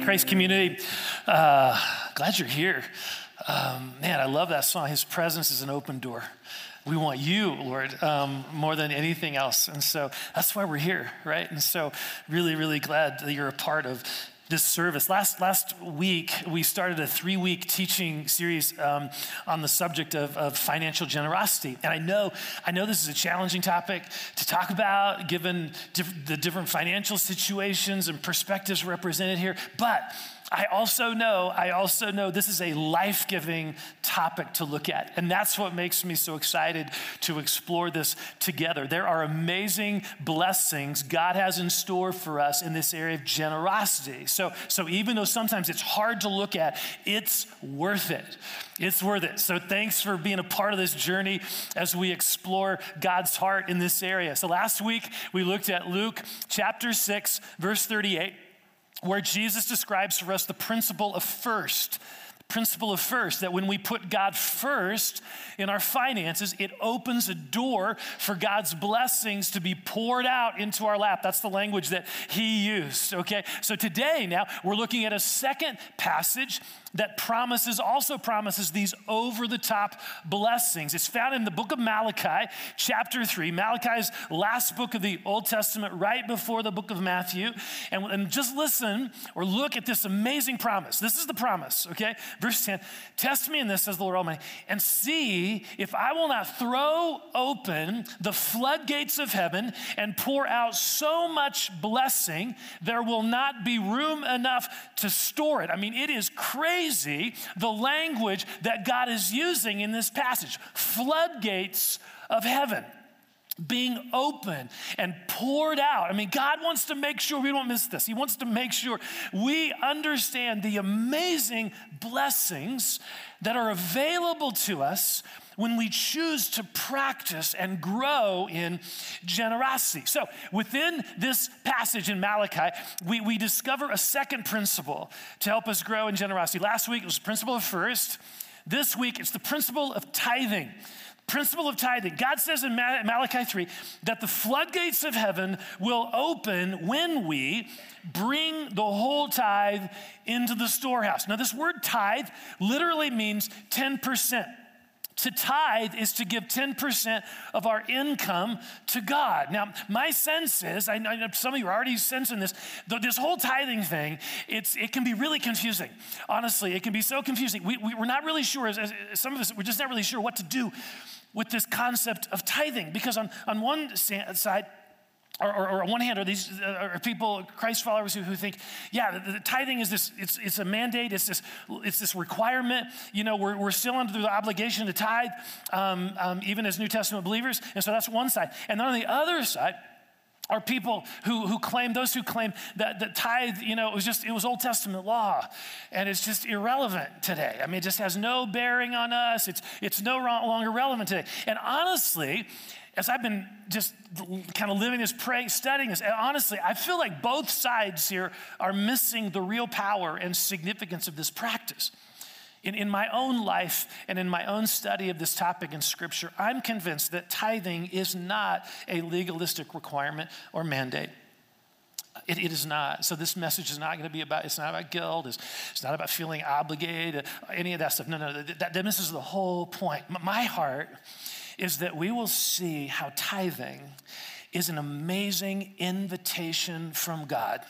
Christ community. Uh, glad you're here. Um, man, I love that song. His presence is an open door. We want you, Lord, um, more than anything else. And so that's why we're here, right? And so, really, really glad that you're a part of this service. Last, last week, we started a three week teaching series um, on the subject of, of financial generosity. And I know, I know this is a challenging topic to talk about given diff- the different financial situations and perspectives represented here, but I also know, I also know this is a life giving topic to look at. And that's what makes me so excited to explore this together. There are amazing blessings God has in store for us in this area of generosity. So, so even though sometimes it's hard to look at, it's worth it. It's worth it. So thanks for being a part of this journey as we explore God's heart in this area. So last week we looked at Luke chapter 6, verse 38 where Jesus describes for us the principle of first. Principle of first, that when we put God first in our finances, it opens a door for God's blessings to be poured out into our lap. That's the language that he used, okay? So today, now, we're looking at a second passage that promises, also promises these over the top blessings. It's found in the book of Malachi, chapter 3. Malachi's last book of the Old Testament, right before the book of Matthew. And, and just listen or look at this amazing promise. This is the promise, okay? Verse 10 Test me in this, says the Lord Almighty, and see if I will not throw open the floodgates of heaven and pour out so much blessing, there will not be room enough to store it. I mean, it is crazy the language that God is using in this passage floodgates of heaven being open and poured out. I mean, God wants to make sure we don't miss this. He wants to make sure we understand the amazing blessings that are available to us when we choose to practice and grow in generosity. So, within this passage in Malachi, we, we discover a second principle to help us grow in generosity. Last week it was the principle of first. This week it's the principle of tithing principle of tithing. God says in Malachi 3 that the floodgates of heaven will open when we bring the whole tithe into the storehouse. Now, this word tithe literally means 10%. To tithe is to give 10% of our income to God. Now, my sense is, I know some of you are already sensing this, this whole tithing thing, it's, it can be really confusing. Honestly, it can be so confusing. We, we, are not really sure, as, as some of us, we're just not really sure what to do with this concept of tithing. Because on, on one side, or, or, or, on one hand, are these uh, are people, Christ followers, who, who think, yeah, the, the, tithing is this, it's, it's a mandate, it's this, it's this requirement. You know, we're, we're still under the obligation to tithe, um, um, even as New Testament believers. And so that's one side. And then on the other side, are people who, who claim, those who claim that, that tithe, you know, it was just, it was Old Testament law and it's just irrelevant today. I mean, it just has no bearing on us. It's, it's no longer relevant today. And honestly, as I've been just kind of living this, praying, studying this, honestly, I feel like both sides here are missing the real power and significance of this practice. In, in my own life and in my own study of this topic in Scripture, I'm convinced that tithing is not a legalistic requirement or mandate. It, it is not. So this message is not going to be about, it's not about guilt. It's, it's not about feeling obligated, any of that stuff. No, no, that, that misses the whole point. My heart is that we will see how tithing is an amazing invitation from God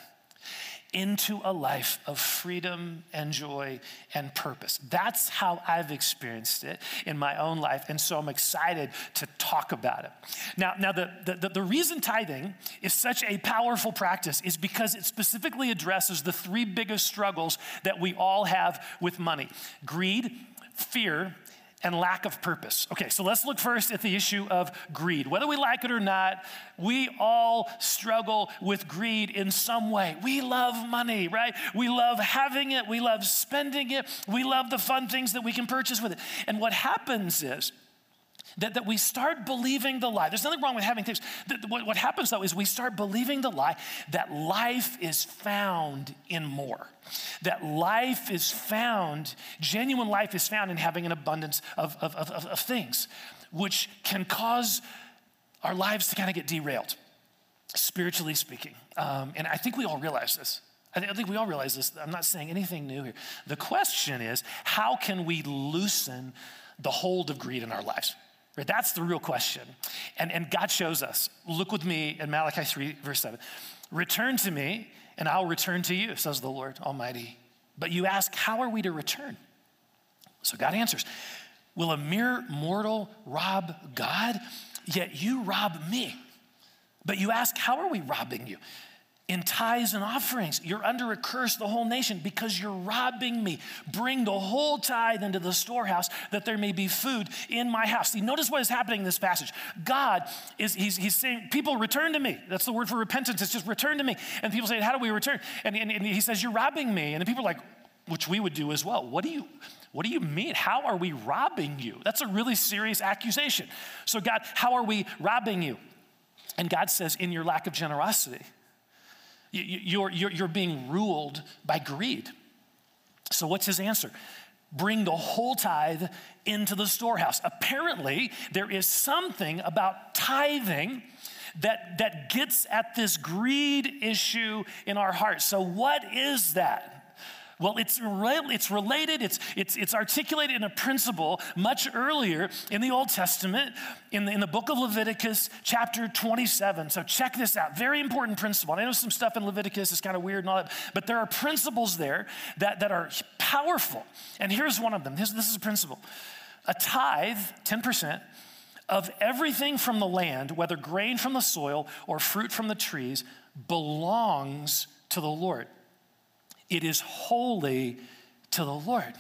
into a life of freedom and joy and purpose. That's how I've experienced it in my own life. And so I'm excited to talk about it. Now, now the, the, the reason tithing is such a powerful practice is because it specifically addresses the three biggest struggles that we all have with money greed, fear, and lack of purpose. Okay, so let's look first at the issue of greed. Whether we like it or not, we all struggle with greed in some way. We love money, right? We love having it, we love spending it, we love the fun things that we can purchase with it. And what happens is, that, that we start believing the lie. There's nothing wrong with having things. What, what happens though is we start believing the lie that life is found in more. That life is found, genuine life is found in having an abundance of, of, of, of things, which can cause our lives to kind of get derailed, spiritually speaking. Um, and I think we all realize this. I think we all realize this. I'm not saying anything new here. The question is how can we loosen the hold of greed in our lives? Right? That's the real question. And, and God shows us. Look with me in Malachi 3, verse 7. Return to me, and I'll return to you, says the Lord Almighty. But you ask, how are we to return? So God answers, Will a mere mortal rob God? Yet you rob me. But you ask, How are we robbing you? In tithes and offerings. You're under a curse, the whole nation, because you're robbing me. Bring the whole tithe into the storehouse that there may be food in my house. See, notice what is happening in this passage. God is, he's, he's saying, people return to me. That's the word for repentance. It's just return to me. And people say, how do we return? And, and, and he says, you're robbing me. And the people are like, which we would do as well. What do you, what do you mean? How are we robbing you? That's a really serious accusation. So God, how are we robbing you? And God says, in your lack of generosity. You're, you're, you're being ruled by greed. So, what's his answer? Bring the whole tithe into the storehouse. Apparently, there is something about tithing that, that gets at this greed issue in our hearts. So, what is that? Well, it's, it's related, it's, it's, it's articulated in a principle much earlier in the Old Testament, in the, in the book of Leviticus, chapter 27. So check this out. Very important principle. And I know some stuff in Leviticus is kind of weird and all that, but there are principles there that, that are powerful. And here's one of them this, this is a principle a tithe, 10%, of everything from the land, whether grain from the soil or fruit from the trees, belongs to the Lord. It is holy to the Lord.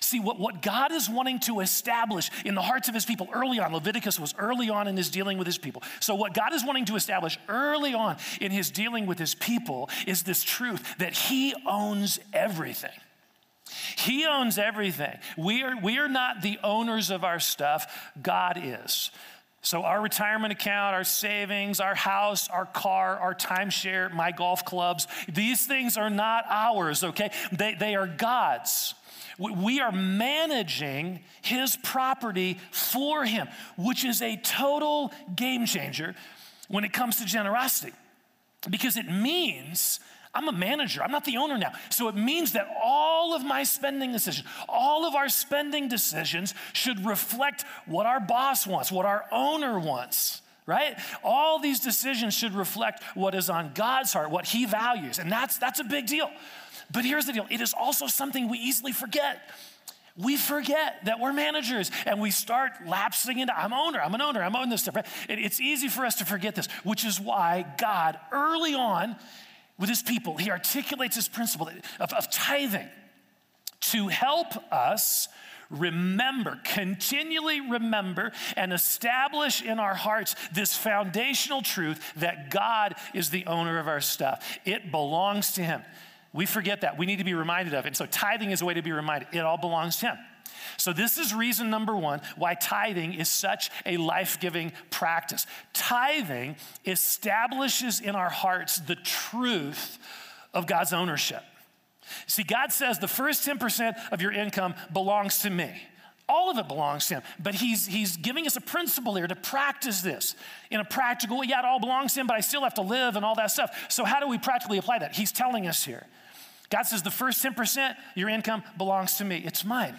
See, what, what God is wanting to establish in the hearts of his people early on, Leviticus was early on in his dealing with his people. So, what God is wanting to establish early on in his dealing with his people is this truth that he owns everything. He owns everything. We are, we are not the owners of our stuff, God is. So, our retirement account, our savings, our house, our car, our timeshare, my golf clubs, these things are not ours, okay? They, they are God's. We are managing His property for Him, which is a total game changer when it comes to generosity because it means I'm a manager, I'm not the owner now. So it means that all of my spending decisions, all of our spending decisions should reflect what our boss wants, what our owner wants right? All these decisions should reflect what is on God's heart, what He values. And that's, that's a big deal. But here's the deal it is also something we easily forget. We forget that we're managers and we start lapsing into, I'm owner, I'm an owner, I'm owning this stuff. It's easy for us to forget this, which is why God, early on with his people, he articulates this principle of, of tithing to help us remember, continually remember, and establish in our hearts this foundational truth that God is the owner of our stuff. It belongs to Him. We forget that. We need to be reminded of it. And so tithing is a way to be reminded. It all belongs to Him. So, this is reason number one why tithing is such a life giving practice. Tithing establishes in our hearts the truth of God's ownership. See, God says the first 10% of your income belongs to me. All of it belongs to him. But he's, he's giving us a principle here to practice this in a practical way. Yeah, it all belongs to him, but I still have to live and all that stuff. So, how do we practically apply that? He's telling us here. God says the first 10%, your income belongs to me, it's mine.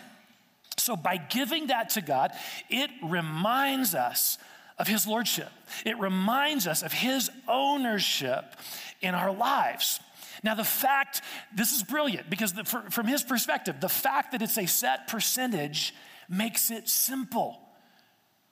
So, by giving that to God, it reminds us of His Lordship. It reminds us of His ownership in our lives. Now, the fact, this is brilliant because the, for, from His perspective, the fact that it's a set percentage makes it simple.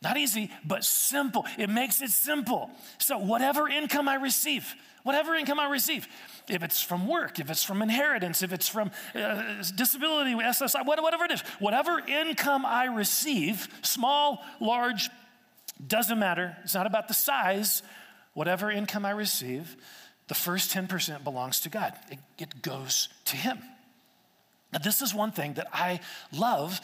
Not easy, but simple. It makes it simple. So, whatever income I receive, whatever income I receive, if it's from work, if it's from inheritance, if it's from uh, disability, SSI, whatever it is, whatever income I receive, small, large, doesn't matter. It's not about the size. Whatever income I receive, the first 10% belongs to God, it, it goes to Him. Now, this is one thing that I love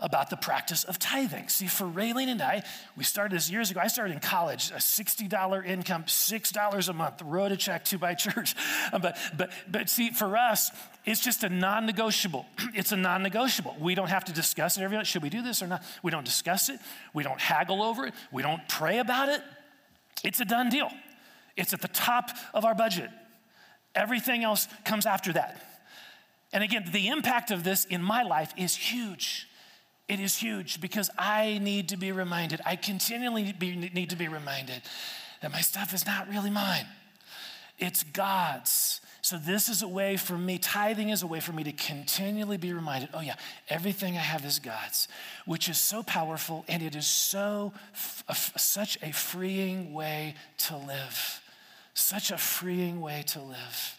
about the practice of tithing. See, for Raylene and I, we started this years ago. I started in college, a $60 income, $6 a month, wrote a check to my church. But, but, but see, for us, it's just a non negotiable. It's a non negotiable. We don't have to discuss it every night. Should we do this or not? We don't discuss it. We don't haggle over it. We don't pray about it. It's a done deal. It's at the top of our budget. Everything else comes after that. And again, the impact of this in my life is huge. It is huge because I need to be reminded, I continually need to be reminded that my stuff is not really mine, it's God's. So, this is a way for me, tithing is a way for me to continually be reminded oh, yeah, everything I have is God's, which is so powerful and it is so, f- such a freeing way to live. Such a freeing way to live.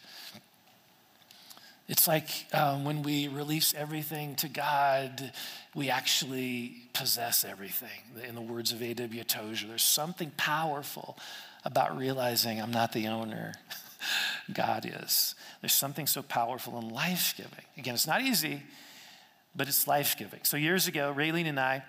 It's like um, when we release everything to God, we actually possess everything. In the words of A.W. Tozer, there's something powerful about realizing I'm not the owner. God is. There's something so powerful and life giving. Again, it's not easy, but it's life giving. So, years ago, Raylene and I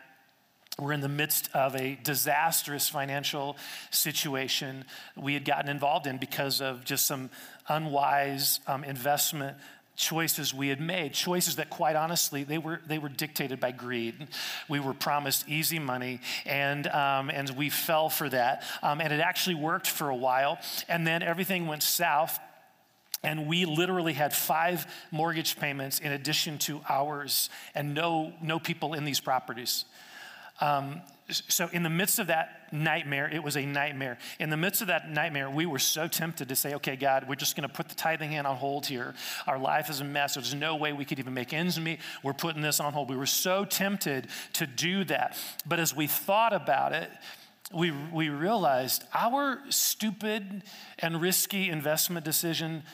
were in the midst of a disastrous financial situation we had gotten involved in because of just some unwise um, investment choices we had made choices that quite honestly they were they were dictated by greed. We were promised easy money and um, and we fell for that um, and it actually worked for a while and then everything went south and we literally had five mortgage payments in addition to ours and no no people in these properties. Um, so, in the midst of that nightmare, it was a nightmare. In the midst of that nightmare, we were so tempted to say, okay, God, we're just going to put the tithing hand on hold here. Our life is a mess. There's no way we could even make ends meet. We're putting this on hold. We were so tempted to do that. But as we thought about it, we, we realized our stupid and risky investment decision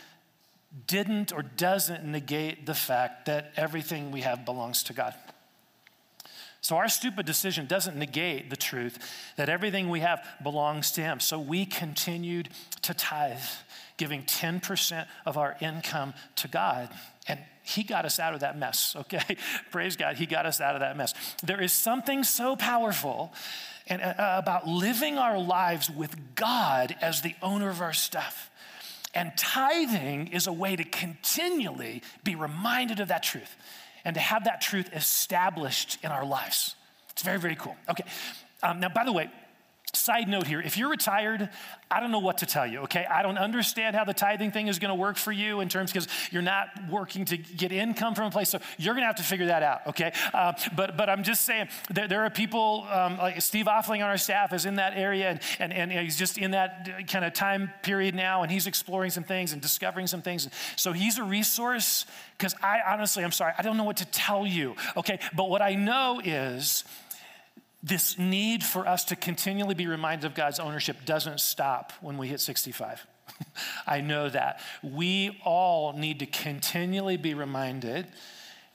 didn't or doesn't negate the fact that everything we have belongs to God. So our stupid decision doesn't negate the truth that everything we have belongs to Him. So we continued to tithe, giving 10% of our income to God. And He got us out of that mess, okay? Praise God, He got us out of that mess. There is something so powerful and, uh, about living our lives with God as the owner of our stuff. And tithing is a way to continually be reminded of that truth and to have that truth established in our lives. It's very, very cool. Okay. Um, now, by the way, Side note here if you're retired, I don't know what to tell you, okay? I don't understand how the tithing thing is gonna work for you in terms because you're not working to get income from a place, so you're gonna have to figure that out, okay? Uh, but, but I'm just saying, there, there are people um, like Steve Offling on our staff is in that area and, and, and he's just in that kind of time period now and he's exploring some things and discovering some things. So he's a resource because I honestly, I'm sorry, I don't know what to tell you, okay? But what I know is, this need for us to continually be reminded of God's ownership doesn't stop when we hit 65. I know that. We all need to continually be reminded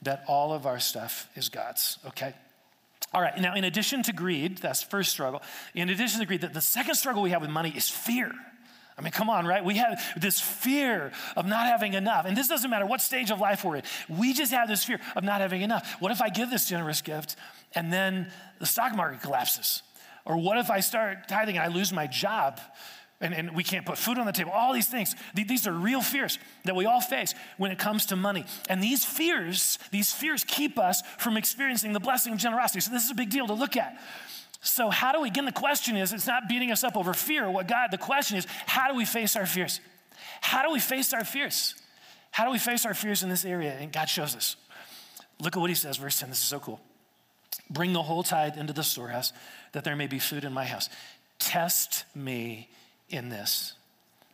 that all of our stuff is God's, okay? All right, now in addition to greed, that's first struggle. In addition to greed, the, the second struggle we have with money is fear. I mean, come on, right? We have this fear of not having enough. And this doesn't matter what stage of life we're in. We just have this fear of not having enough. What if I give this generous gift and then the stock market collapses? Or what if I start tithing and I lose my job and, and we can't put food on the table? All these things. These are real fears that we all face when it comes to money. And these fears, these fears keep us from experiencing the blessing of generosity. So this is a big deal to look at. So, how do we, again, the question is, it's not beating us up over fear. What God, the question is, how do we face our fears? How do we face our fears? How do we face our fears in this area? And God shows us. Look at what he says, verse 10. This is so cool. Bring the whole tithe into the storehouse, that there may be food in my house. Test me in this,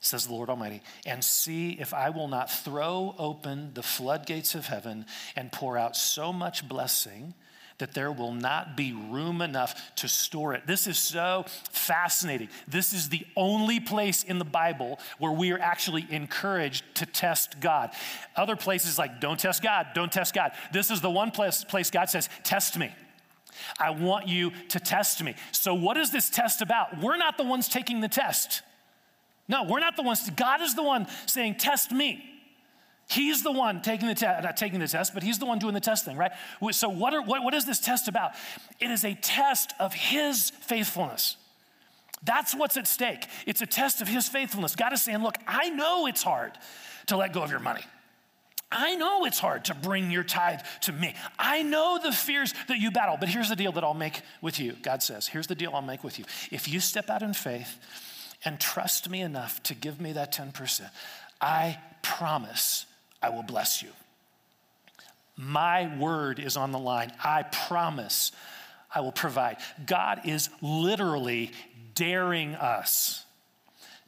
says the Lord Almighty, and see if I will not throw open the floodgates of heaven and pour out so much blessing that there will not be room enough to store it. This is so fascinating. This is the only place in the Bible where we are actually encouraged to test God. Other places like don't test God, don't test God. This is the one place, place God says, test me. I want you to test me. So, what is this test about? We're not the ones taking the test. No, we're not the ones. God is the one saying, Test me. He's the one taking the test, uh, not taking the test, but he's the one doing the testing, right? So, what, are, what, what is this test about? It is a test of his faithfulness. That's what's at stake. It's a test of his faithfulness. God is saying, Look, I know it's hard to let go of your money. I know it's hard to bring your tithe to me. I know the fears that you battle, but here's the deal that I'll make with you. God says, Here's the deal I'll make with you. If you step out in faith and trust me enough to give me that 10%, I promise I will bless you. My word is on the line. I promise I will provide. God is literally daring us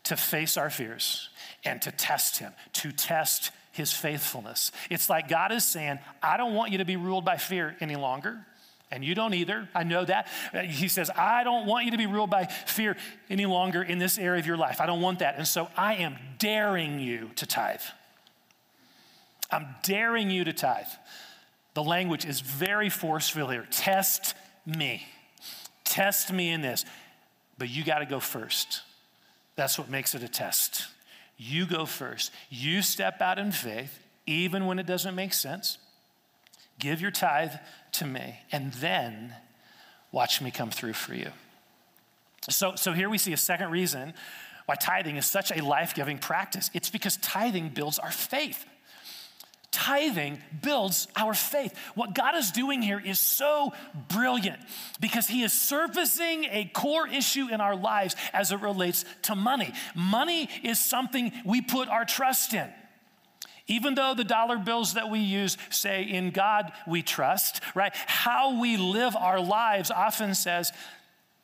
to face our fears and to test Him, to test His faithfulness. It's like God is saying, I don't want you to be ruled by fear any longer. And you don't either. I know that. He says, I don't want you to be ruled by fear any longer in this area of your life. I don't want that. And so I am daring you to tithe. I'm daring you to tithe. The language is very forceful here. Test me. Test me in this. But you got to go first. That's what makes it a test. You go first. You step out in faith, even when it doesn't make sense. Give your tithe to me, and then watch me come through for you. So, so here we see a second reason why tithing is such a life giving practice. It's because tithing builds our faith. Tithing builds our faith. What God is doing here is so brilliant because He is surfacing a core issue in our lives as it relates to money. Money is something we put our trust in. Even though the dollar bills that we use say, in God we trust, right? How we live our lives often says,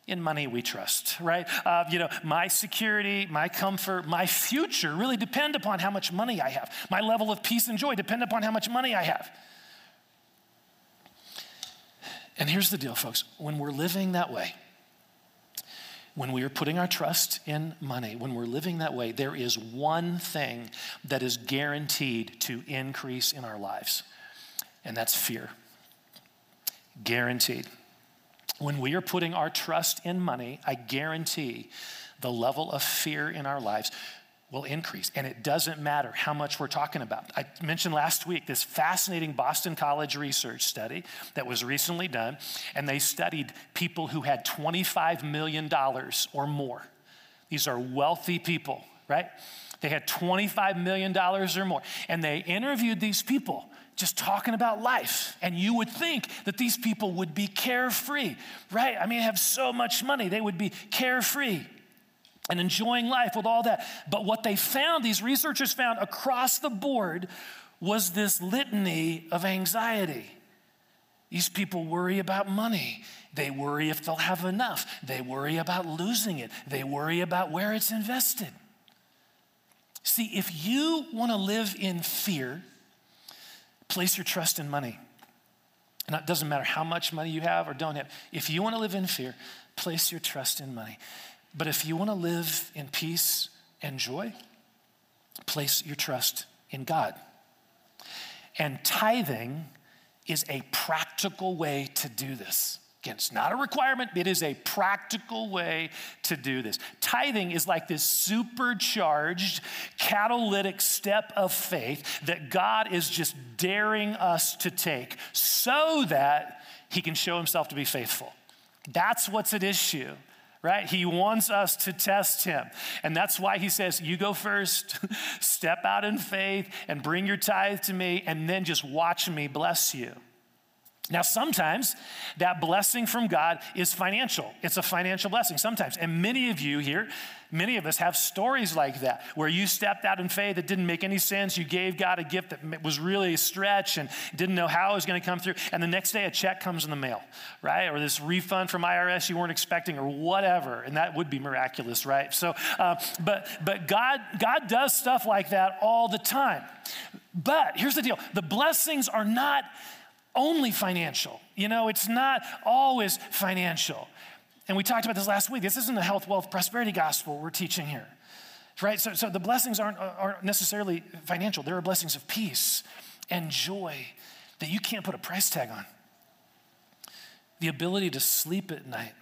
in money we trust, right? Uh, you know, my security, my comfort, my future really depend upon how much money I have. My level of peace and joy depend upon how much money I have. And here's the deal, folks when we're living that way, when we are putting our trust in money, when we're living that way, there is one thing that is guaranteed to increase in our lives, and that's fear. Guaranteed. When we are putting our trust in money, I guarantee the level of fear in our lives will increase. And it doesn't matter how much we're talking about. I mentioned last week this fascinating Boston College research study that was recently done, and they studied people who had $25 million or more. These are wealthy people, right? They had $25 million or more. And they interviewed these people just talking about life. And you would think that these people would be carefree, right? I mean, have so much money, they would be carefree and enjoying life with all that. But what they found, these researchers found across the board, was this litany of anxiety. These people worry about money. They worry if they'll have enough. They worry about losing it. They worry about where it's invested. See, if you want to live in fear, place your trust in money. And it doesn't matter how much money you have or don't have. If you want to live in fear, place your trust in money. But if you want to live in peace and joy, place your trust in God. And tithing is a practical way to do this. Again, it's not a requirement, it is a practical way to do this. Tithing is like this supercharged, catalytic step of faith that God is just daring us to take so that He can show Himself to be faithful. That's what's at issue right? He wants us to test him. And that's why he says, You go first, step out in faith, and bring your tithe to me, and then just watch me bless you. Now, sometimes that blessing from God is financial. It's a financial blessing sometimes. And many of you here, many of us have stories like that where you stepped out in faith that didn't make any sense. You gave God a gift that was really a stretch and didn't know how it was going to come through. And the next day a check comes in the mail, right? Or this refund from IRS you weren't expecting or whatever. And that would be miraculous, right? So, uh, but, but God, God does stuff like that all the time. But here's the deal the blessings are not only financial. You know, it's not always financial. And we talked about this last week. This isn't the health, wealth, prosperity gospel we're teaching here. Right? So, so the blessings aren't, uh, aren't necessarily financial, there are blessings of peace and joy that you can't put a price tag on. The ability to sleep at night,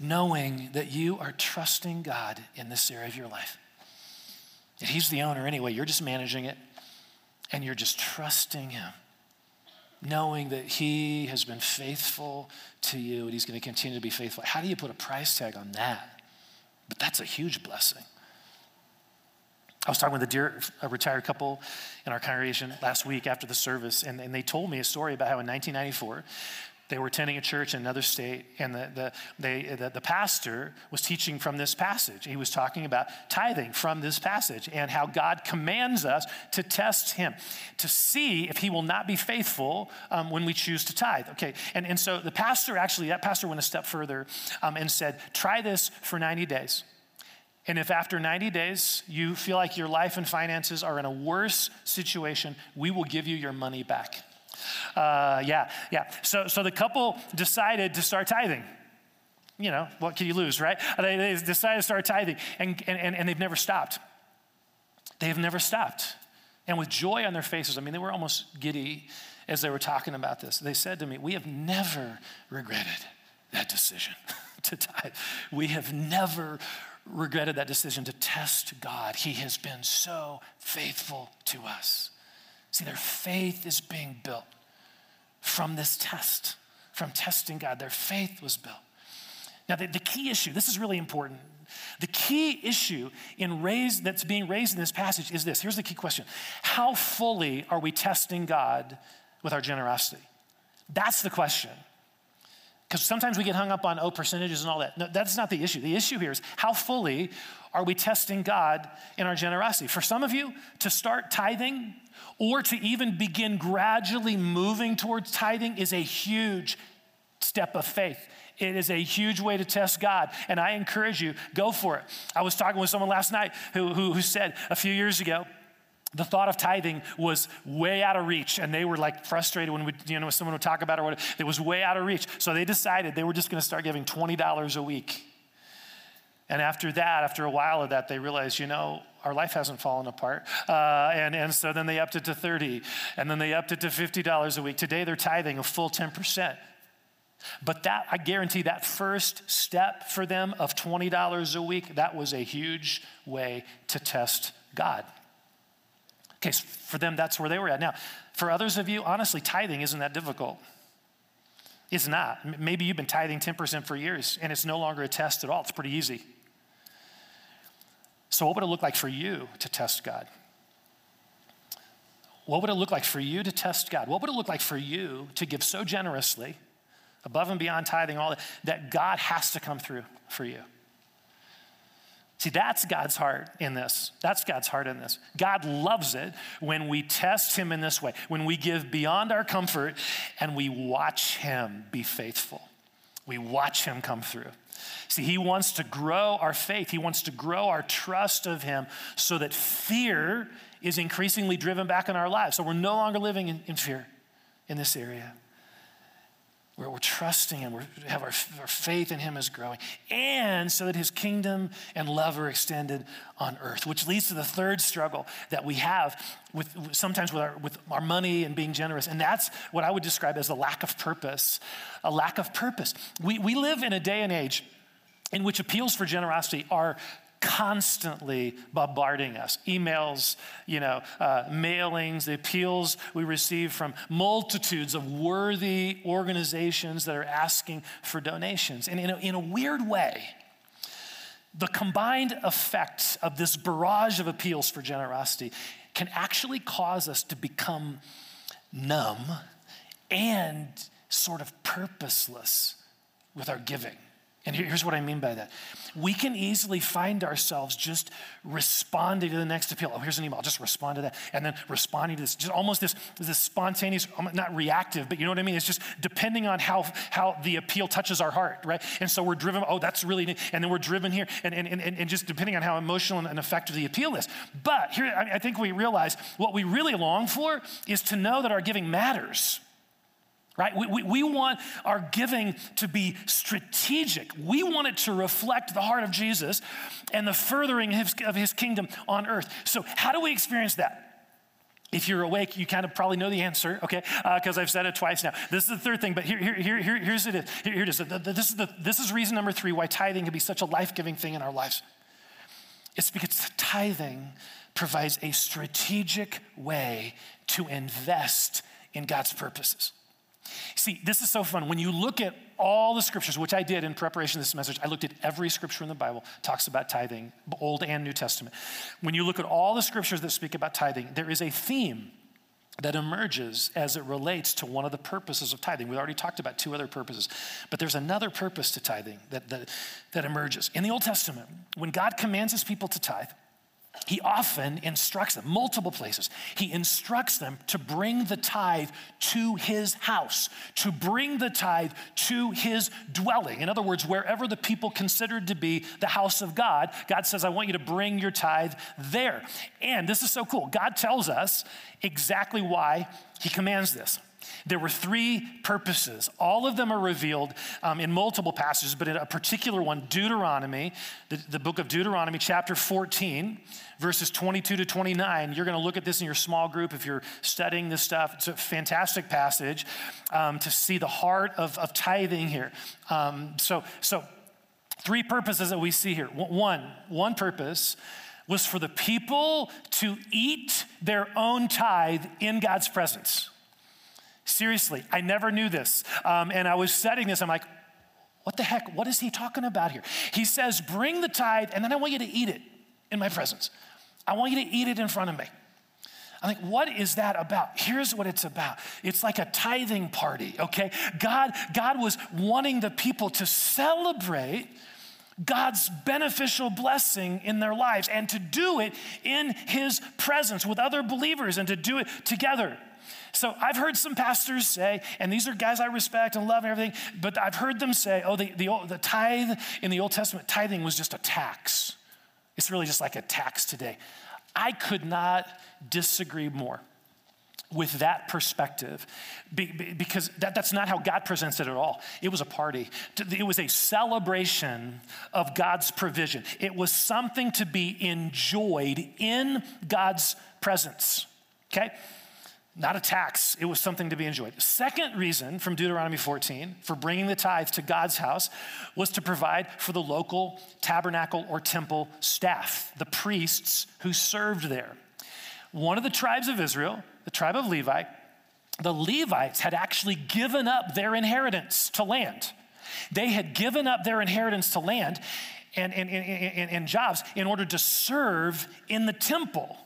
knowing that you are trusting God in this area of your life. That He's the owner anyway, you're just managing it, and you're just trusting Him knowing that He has been faithful to you and He's going to continue to be faithful. How do you put a price tag on that? But that's a huge blessing. I was talking with a dear a retired couple in our congregation last week after the service, and, and they told me a story about how in 1994, they were attending a church in another state, and the, the, they, the, the pastor was teaching from this passage. He was talking about tithing from this passage and how God commands us to test him, to see if he will not be faithful um, when we choose to tithe. Okay, and, and so the pastor actually, that pastor went a step further um, and said, try this for 90 days. And if after 90 days you feel like your life and finances are in a worse situation, we will give you your money back. Uh, yeah, yeah. So, so the couple decided to start tithing. You know, what can you lose, right? They, they decided to start tithing, and, and, and they've never stopped. They've never stopped. And with joy on their faces, I mean, they were almost giddy as they were talking about this. They said to me, We have never regretted that decision to tithe. We have never regretted that decision to test God. He has been so faithful to us. See, their faith is being built from this test, from testing God. Their faith was built. Now, the, the key issue, this is really important. The key issue in raised, that's being raised in this passage is this. Here's the key question How fully are we testing God with our generosity? That's the question. Because sometimes we get hung up on, oh, percentages and all that. No, that's not the issue. The issue here is how fully are we testing God in our generosity? For some of you, to start tithing or to even begin gradually moving towards tithing is a huge step of faith. It is a huge way to test God. And I encourage you, go for it. I was talking with someone last night who, who, who said a few years ago, the thought of tithing was way out of reach and they were like frustrated when we, you know someone would talk about it or whatever. it was way out of reach. So they decided they were just going to start giving $20 a week. And after that after a while of that they realized you know our life hasn't fallen apart. Uh, and, and so then they upped it to 30 and then they upped it to $50 a week. Today they're tithing a full 10% but that i guarantee that first step for them of $20 a week that was a huge way to test god Okay, for them, that's where they were at. Now, for others of you, honestly, tithing isn't that difficult. It's not. Maybe you've been tithing 10% for years and it's no longer a test at all. It's pretty easy. So, what would it look like for you to test God? What would it look like for you to test God? What would it look like for you to give so generously, above and beyond tithing, all that, that God has to come through for you? See, that's God's heart in this. That's God's heart in this. God loves it when we test Him in this way, when we give beyond our comfort and we watch Him be faithful. We watch Him come through. See, He wants to grow our faith, He wants to grow our trust of Him so that fear is increasingly driven back in our lives. So we're no longer living in, in fear in this area where we're trusting Him, we have our, our faith in Him is growing, and so that His kingdom and love are extended on earth, which leads to the third struggle that we have with sometimes with our, with our money and being generous, and that's what I would describe as a lack of purpose. A lack of purpose. We, we live in a day and age in which appeals for generosity are constantly bombarding us. Emails you know uh, mailings the appeals we receive from multitudes of worthy organizations that are asking for donations. And in a, in a weird way the combined effect of this barrage of appeals for generosity can actually cause us to become numb and sort of purposeless with our giving and here's what I mean by that. We can easily find ourselves just responding to the next appeal. Oh, here's an email. I'll just respond to that. And then responding to this, just almost this, this spontaneous, um, not reactive, but you know what I mean? It's just depending on how, how the appeal touches our heart, right? And so we're driven, oh, that's really, neat. and then we're driven here, and, and, and, and just depending on how emotional and effective the appeal is. But here, I think we realize what we really long for is to know that our giving matters right? We, we, we, want our giving to be strategic. We want it to reflect the heart of Jesus and the furthering of his, of his kingdom on earth. So, how do we experience that? If you're awake, you kind of probably know the answer, okay? Because uh, I've said it twice now. This is the third thing, but here, here, here, here here's it. Here, here it is. This is, the, this is reason number three why tithing can be such a life giving thing in our lives. It's because tithing provides a strategic way to invest in God's purposes. See, this is so fun. When you look at all the scriptures, which I did in preparation of this message, I looked at every scripture in the Bible talks about tithing, Old and New Testament. When you look at all the scriptures that speak about tithing, there is a theme that emerges as it relates to one of the purposes of tithing. We've already talked about two other purposes, but there's another purpose to tithing that, that, that emerges. In the Old Testament, when God commands his people to tithe, he often instructs them, multiple places. He instructs them to bring the tithe to his house, to bring the tithe to his dwelling. In other words, wherever the people considered to be the house of God, God says, I want you to bring your tithe there. And this is so cool. God tells us exactly why he commands this. There were three purposes. All of them are revealed um, in multiple passages, but in a particular one, Deuteronomy, the, the book of Deuteronomy, chapter 14, verses 22 to 29. You're going to look at this in your small group if you're studying this stuff. It's a fantastic passage um, to see the heart of, of tithing here. Um, so, so, three purposes that we see here. One, one purpose was for the people to eat their own tithe in God's presence. Seriously, I never knew this. Um, and I was studying this. I'm like, what the heck? What is he talking about here? He says, bring the tithe, and then I want you to eat it in my presence. I want you to eat it in front of me. I'm like, what is that about? Here's what it's about. It's like a tithing party, okay? God, God was wanting the people to celebrate God's beneficial blessing in their lives and to do it in his presence with other believers and to do it together. So I've heard some pastors say, and these are guys I respect and love and everything, but I've heard them say, oh, the, the, the tithe in the Old Testament, tithing was just a tax. It's really just like a tax today. I could not disagree more with that perspective because that, that's not how God presents it at all. It was a party, it was a celebration of God's provision. It was something to be enjoyed in God's presence. Okay? Not a tax, it was something to be enjoyed. Second reason from Deuteronomy 14 for bringing the tithe to God's house was to provide for the local tabernacle or temple staff, the priests who served there. One of the tribes of Israel, the tribe of Levi, the Levites had actually given up their inheritance to land. They had given up their inheritance to land and, and, and, and jobs in order to serve in the temple.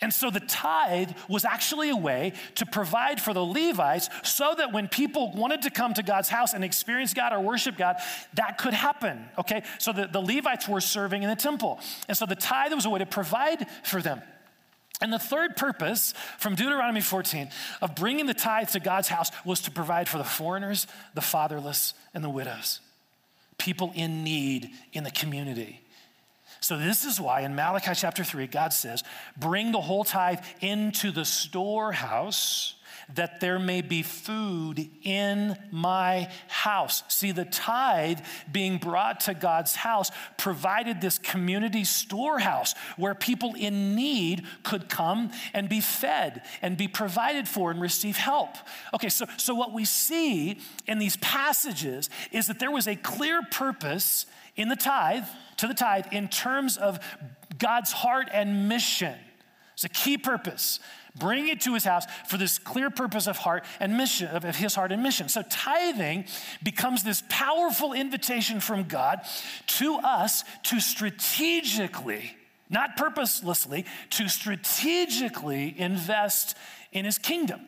And so the tithe was actually a way to provide for the Levites so that when people wanted to come to God's house and experience God or worship God, that could happen. Okay? So the, the Levites were serving in the temple. And so the tithe was a way to provide for them. And the third purpose from Deuteronomy 14 of bringing the tithe to God's house was to provide for the foreigners, the fatherless, and the widows, people in need in the community. So, this is why in Malachi chapter 3, God says, Bring the whole tithe into the storehouse that there may be food in my house. See, the tithe being brought to God's house provided this community storehouse where people in need could come and be fed and be provided for and receive help. Okay, so, so what we see in these passages is that there was a clear purpose in the tithe to the tithe in terms of God's heart and mission. It's a key purpose. Bring it to his house for this clear purpose of heart and mission, of his heart and mission. So tithing becomes this powerful invitation from God to us to strategically, not purposelessly, to strategically invest in his kingdom.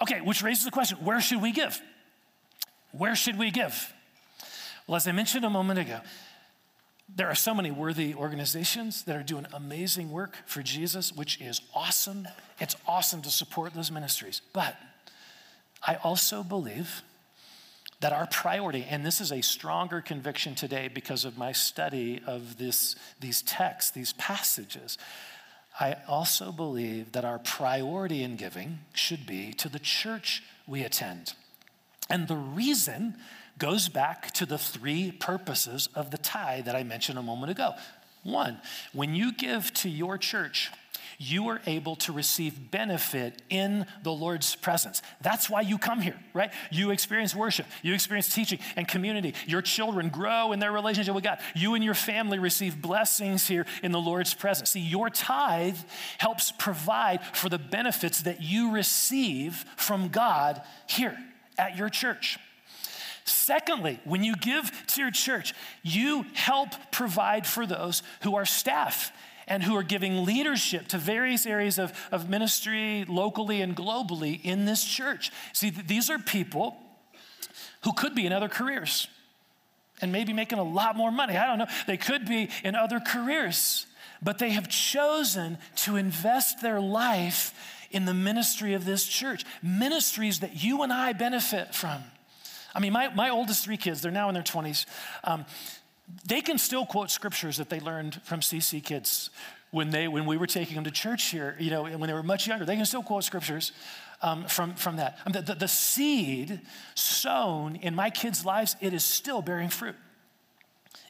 Okay, which raises the question where should we give? Where should we give? Well, as I mentioned a moment ago, there are so many worthy organizations that are doing amazing work for Jesus, which is awesome. It's awesome to support those ministries. But I also believe that our priority, and this is a stronger conviction today because of my study of this, these texts, these passages, I also believe that our priority in giving should be to the church we attend. And the reason goes back to the three purposes of the tithe that I mentioned a moment ago. One, when you give to your church, you are able to receive benefit in the Lord's presence. That's why you come here, right? You experience worship, you experience teaching and community. Your children grow in their relationship with God. You and your family receive blessings here in the Lord's presence. See, your tithe helps provide for the benefits that you receive from God here at your church. Secondly, when you give to your church, you help provide for those who are staff and who are giving leadership to various areas of, of ministry locally and globally in this church. See, these are people who could be in other careers and maybe making a lot more money. I don't know. They could be in other careers, but they have chosen to invest their life in the ministry of this church, ministries that you and I benefit from. I mean, my, my oldest three kids, they're now in their 20s. Um, they can still quote scriptures that they learned from CC kids when, they, when we were taking them to church here, you know, when they were much younger. They can still quote scriptures um, from, from that. Mean, the, the, the seed sown in my kids' lives, it is still bearing fruit.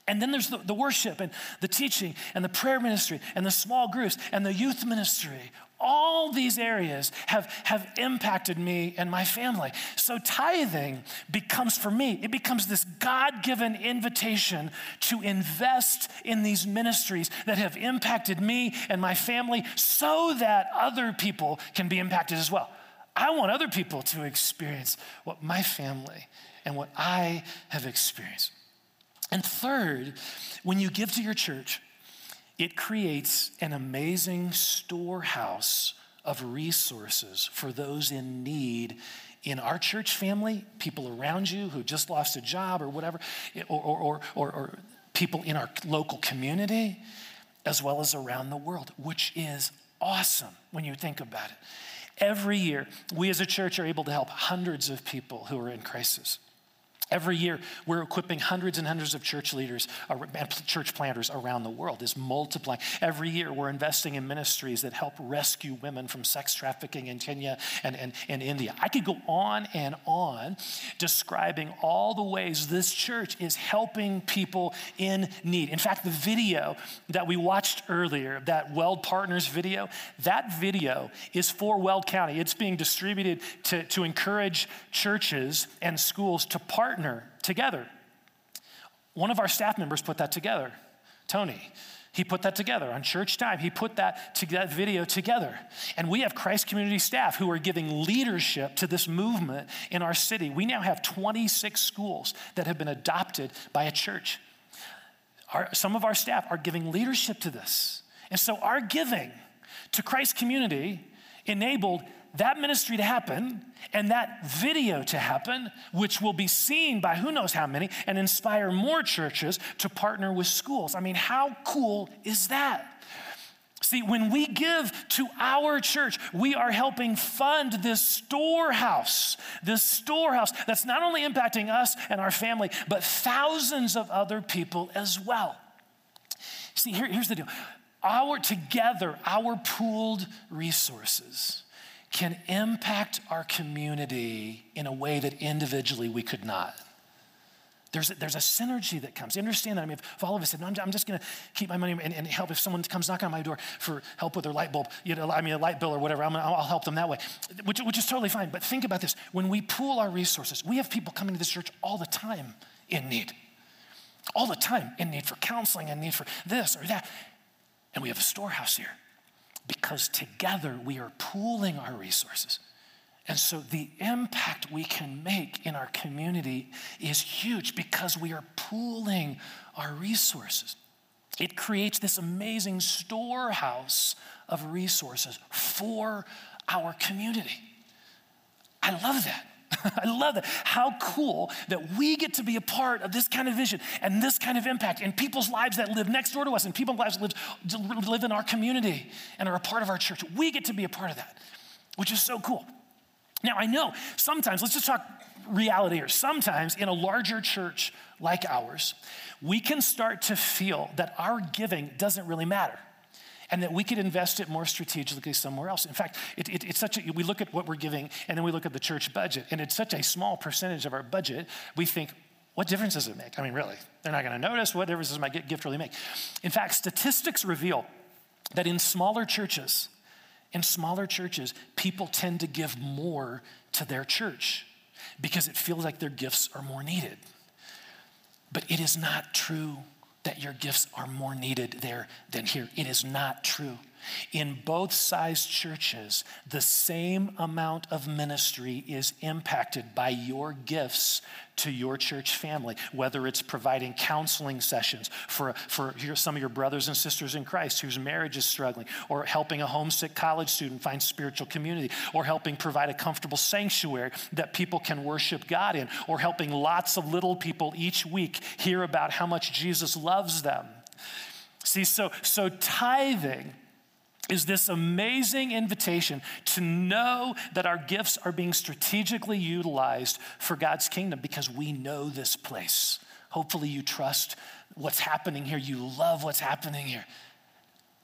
And then there's the, the, worship and the teaching and the prayer ministry and the small groups and the youth ministry all these areas have, have impacted me and my family. So tithing becomes for me, it becomes this God given invitation to invest in these ministries that have impacted me and my family so that other people can be impacted as well. I want other people to experience what my family and what I have experienced. And third, when you give to your church, it creates an amazing storehouse of resources for those in need in our church family, people around you who just lost a job or whatever, or, or, or, or, people in our local community, as well as around the world, which is awesome when you think about it. Every year, we as a church are able to help hundreds of people who are in crisis. Every year, we're equipping hundreds and hundreds of church leaders and church planters around the world. Is multiplying. Every year, we're investing in ministries that help rescue women from sex trafficking in Kenya and, and, and India. I could go on and on describing all the ways this church is helping people in need. In fact, the video that we watched earlier, that Weld Partners video, that video is for Weld County. It's being distributed to, to encourage churches and schools to partner partner together. One of our staff members put that together, Tony. He put that together on church time. He put that, to, that video together. And we have Christ community staff who are giving leadership to this movement in our city. We now have 26 schools that have been adopted by a church. Our, some of our staff are giving leadership to this. And so our giving to Christ community enabled that ministry to happen and that video to happen, which will be seen by who knows how many and inspire more churches to partner with schools. I mean, how cool is that? See, when we give to our church, we are helping fund this storehouse, this storehouse that's not only impacting us and our family, but thousands of other people as well. See, here, here's the deal. Our together, our pooled resources can impact our community in a way that individually we could not. There's a, there's a synergy that comes. You understand that? I mean, if, if all of us said, no, I'm, I'm just going to keep my money and, and, help if someone comes knocking on my door for help with their light bulb, you know, I mean, a light bill or whatever, I'm gonna, I'll help them that way, which, which is totally fine. But think about this. When we pool our resources, we have people coming to this church all the time in need. All the time in need for counseling and need for this or that. And we have a storehouse here because together we are pooling our resources. And so the impact we can make in our community is huge because we are pooling our resources. It creates this amazing storehouse of resources for our community. I love that. I love that. How cool that we get to be a part of this kind of vision and this kind of impact in people's lives that live next door to us and people's lives that live, live in our community and are a part of our church. We get to be a part of that, which is so cool. Now, I know sometimes, let's just talk reality here. Sometimes in a larger church like ours, we can start to feel that our giving doesn't really matter and that we could invest it more strategically somewhere else. In fact, it, it, it's such a, we look at what we're giving and then we look at the church budget, and it's such a small percentage of our budget, we think, what difference does it make? I mean, really, they're not going to notice. What difference does my gift really make? In fact, statistics reveal that in smaller churches, in smaller churches, people tend to give more to their church because it feels like their gifts are more needed. But it is not true that your gifts are more needed there than here. It is not true. In both size churches, the same amount of ministry is impacted by your gifts to your church family, whether it's providing counseling sessions for, for some of your brothers and sisters in Christ whose marriage is struggling, or helping a homesick college student find spiritual community, or helping provide a comfortable sanctuary that people can worship God in, or helping lots of little people each week hear about how much Jesus loves them. See, so, so tithing is this amazing invitation to know that our gifts are being strategically utilized for God's kingdom because we know this place. Hopefully, you trust what's happening here. You love what's happening here.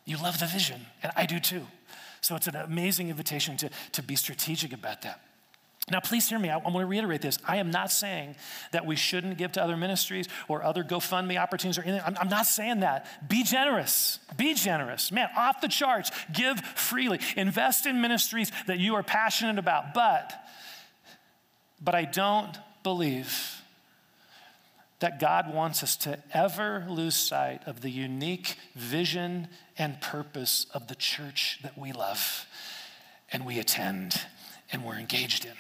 You love the vision, and I do too. So, it's an amazing invitation to, to be strategic about that. Now, please hear me. I, I want to reiterate this. I am not saying that we shouldn't give to other ministries or other GoFundMe opportunities or anything. I'm, I'm not saying that. Be generous. Be generous. Man, off the charts. Give freely. Invest in ministries that you are passionate about. But, but I don't believe that God wants us to ever lose sight of the unique vision and purpose of the church that we love and we attend and we're engaged in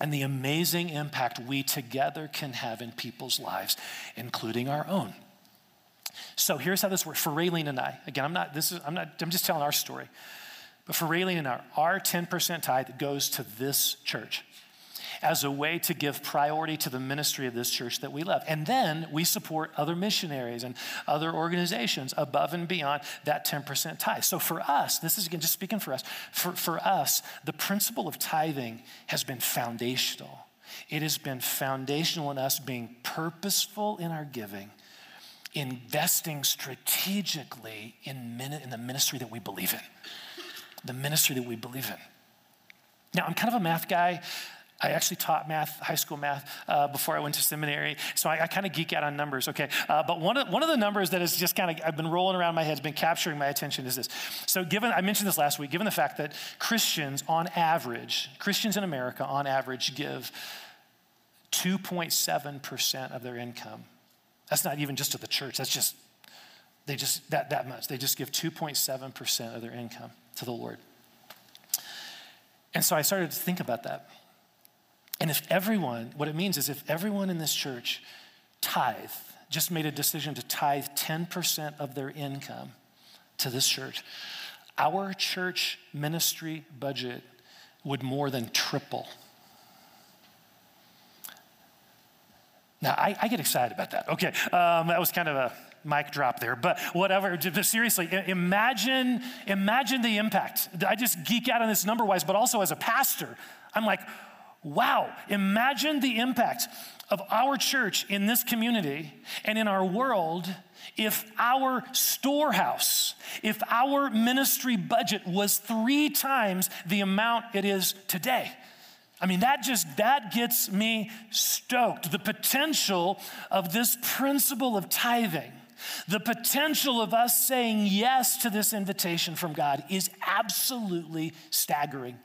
and the amazing impact we together can have in people's lives, including our own. So here's how this works for Raylene and I. Again, I'm not, this is, I'm not, I'm just telling our story. But for Raylene and I, our 10% tithe goes to this church as a way to give priority to the ministry of this church that we love. And then we support other missionaries and other organizations above and beyond that 10% tithe. So for us, this is again just speaking for us, for, for us, the principle of tithing has been foundational. It has been foundational in us being purposeful in our giving, investing strategically in, in the ministry that we believe in. The ministry that we believe in. Now, I'm kind of a math guy. I actually taught math, high school math, uh, before I went to seminary. So I, I kind of geek out on numbers, okay? Uh, but one of, one of the numbers that is just kind of, I've been rolling around my head, has been capturing my attention is this. So, given, I mentioned this last week, given the fact that Christians on average, Christians in America on average give 2.7% of their income. That's not even just to the church, that's just, they just, that, that much. They just give 2.7% of their income to the Lord. And so I started to think about that. And if everyone, what it means is if everyone in this church tithe, just made a decision to tithe 10% of their income to this church, our church ministry budget would more than triple. Now, I, I get excited about that. Okay, um, that was kind of a mic drop there, but whatever. Seriously, imagine, imagine the impact. I just geek out on this number wise, but also as a pastor, I'm like, Wow, imagine the impact of our church in this community and in our world if our storehouse, if our ministry budget was three times the amount it is today. I mean, that just, that gets me stoked. The potential of this principle of tithing, the potential of us saying yes to this invitation from God is absolutely staggering.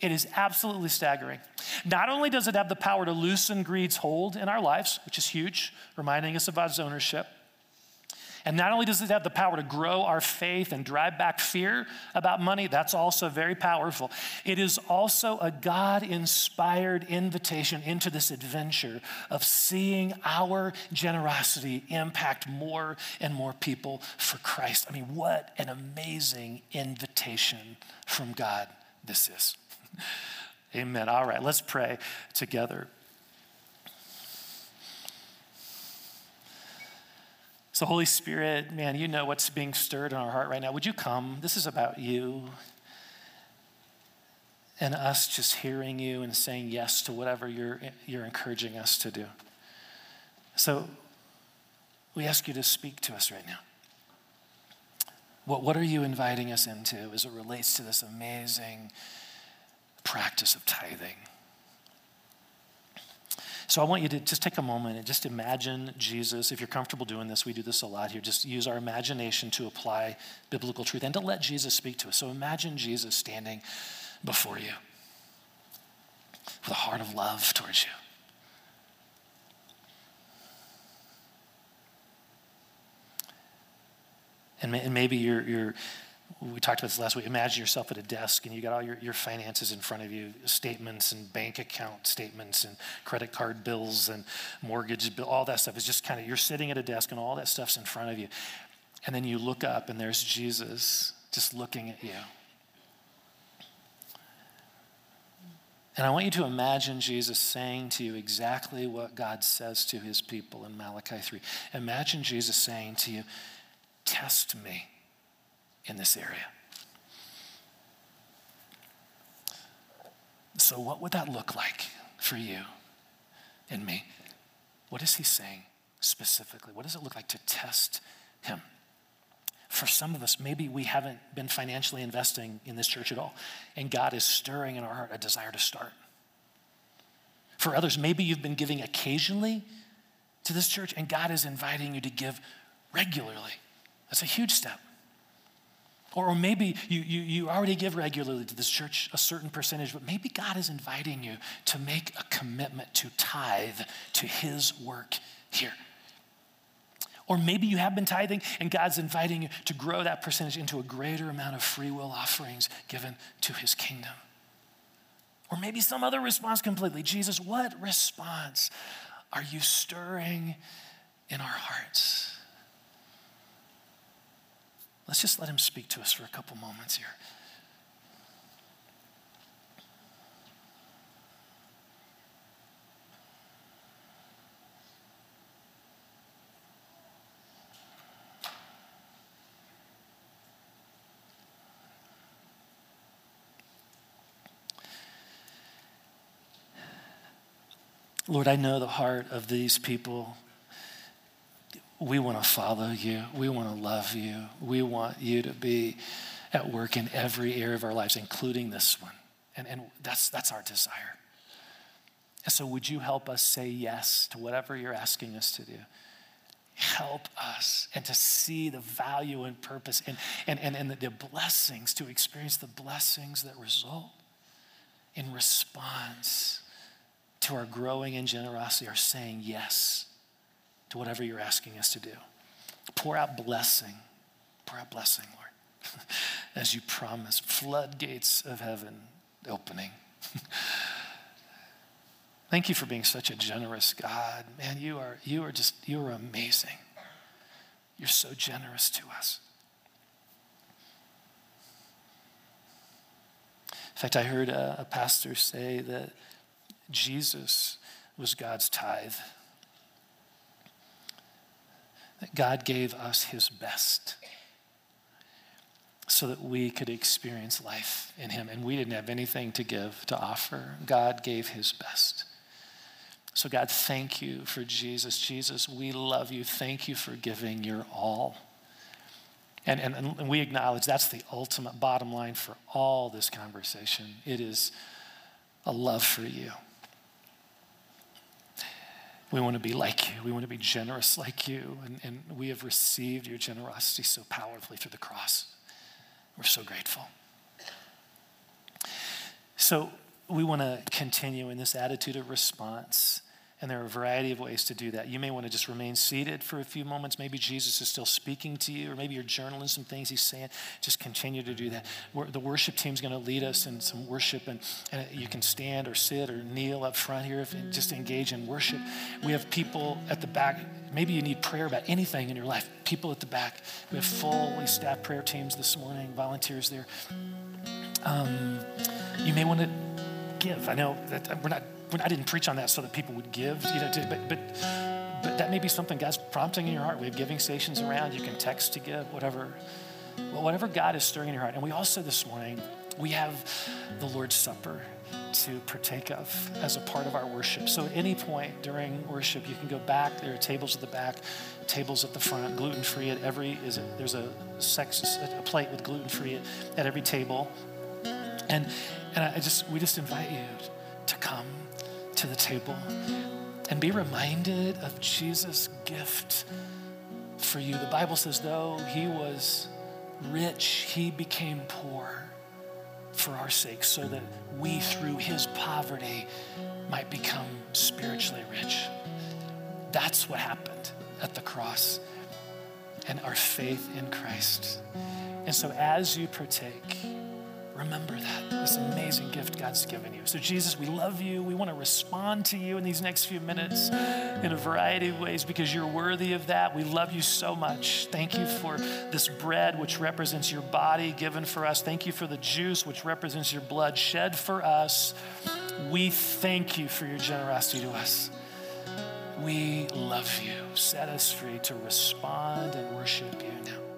It is absolutely staggering. Not only does it have the power to loosen greed's hold in our lives, which is huge, reminding us of God's ownership, and not only does it have the power to grow our faith and drive back fear about money, that's also very powerful. It is also a God inspired invitation into this adventure of seeing our generosity impact more and more people for Christ. I mean, what an amazing invitation from God this is. Amen. All right, let's pray together. So, Holy Spirit, man, you know what's being stirred in our heart right now. Would you come? This is about you and us just hearing you and saying yes to whatever you're, you're encouraging us to do. So, we ask you to speak to us right now. What, what are you inviting us into as it relates to this amazing? Practice of tithing. So I want you to just take a moment and just imagine Jesus. If you're comfortable doing this, we do this a lot here. Just use our imagination to apply biblical truth and to let Jesus speak to us. So imagine Jesus standing before you with a heart of love towards you. And maybe you're, you're we talked about this last week. Imagine yourself at a desk and you got all your, your finances in front of you statements and bank account statements and credit card bills and mortgage bill, all that stuff is just kind of, you're sitting at a desk and all that stuff's in front of you. And then you look up and there's Jesus just looking at you. And I want you to imagine Jesus saying to you exactly what God says to his people in Malachi 3. Imagine Jesus saying to you, Test me in this area. So, what would that look like for you and me? What is he saying specifically? What does it look like to test him? For some of us, maybe we haven't been financially investing in this church at all, and God is stirring in our heart a desire to start. For others, maybe you've been giving occasionally to this church, and God is inviting you to give regularly. That's a huge step. Or maybe you, you, you already give regularly to this church a certain percentage, but maybe God is inviting you to make a commitment to tithe to His work here. Or maybe you have been tithing and God's inviting you to grow that percentage into a greater amount of free will offerings given to his kingdom. Or maybe some other response completely. Jesus, what response are you stirring in our hearts? Let's just let him speak to us for a couple moments here. Lord, I know the heart of these people. We want to follow you. We want to love you. We want you to be at work in every area of our lives, including this one. And, and that's, that's our desire. And so, would you help us say yes to whatever you're asking us to do? Help us and to see the value and purpose and, and, and, and the blessings, to experience the blessings that result in response to our growing in generosity are saying yes to whatever you're asking us to do. Pour out blessing. Pour out blessing, Lord, as you promise. Floodgates of heaven opening. Thank you for being such a generous God. Man, you are, you are just, you are amazing. You're so generous to us. In fact, I heard a, a pastor say that Jesus was God's tithe. That God gave us his best so that we could experience life in him. And we didn't have anything to give, to offer. God gave his best. So, God, thank you for Jesus. Jesus, we love you. Thank you for giving your all. And, and, and we acknowledge that's the ultimate bottom line for all this conversation. It is a love for you. We want to be like you. We want to be generous like you. And, and we have received your generosity so powerfully through the cross. We're so grateful. So we want to continue in this attitude of response and there are a variety of ways to do that. You may want to just remain seated for a few moments. Maybe Jesus is still speaking to you, or maybe you're journaling some things he's saying. Just continue to do that. The worship team's going to lead us in some worship, and, and you can stand or sit or kneel up front here if just engage in worship. We have people at the back. Maybe you need prayer about anything in your life. People at the back. We have fully staffed prayer teams this morning, volunteers there. Um, you may want to give. I know that we're not I didn't preach on that so that people would give, you know, to, but, but, but that may be something God's prompting in your heart. We have giving stations around. You can text to give, whatever. Whatever God is stirring in your heart. And we also this morning, we have the Lord's Supper to partake of as a part of our worship. So at any point during worship, you can go back. There are tables at the back, tables at the front, gluten free at every. Is it, there's a sex a plate with gluten free at, at every table, and and I just we just invite you to come to the table and be reminded of Jesus' gift for you. The Bible says, though he was rich, he became poor for our sake, so that we, through his poverty, might become spiritually rich. That's what happened at the cross. and our faith in Christ. And so as you partake, remember that, this amazing gift God's given you. So, Jesus, we love you. We want to respond to you in these next few minutes in a variety of ways because you're worthy of that. We love you so much. Thank you for this bread, which represents your body given for us. Thank you for the juice, which represents your blood shed for us. We thank you for your generosity to us. We love you. Set us free to respond and worship you.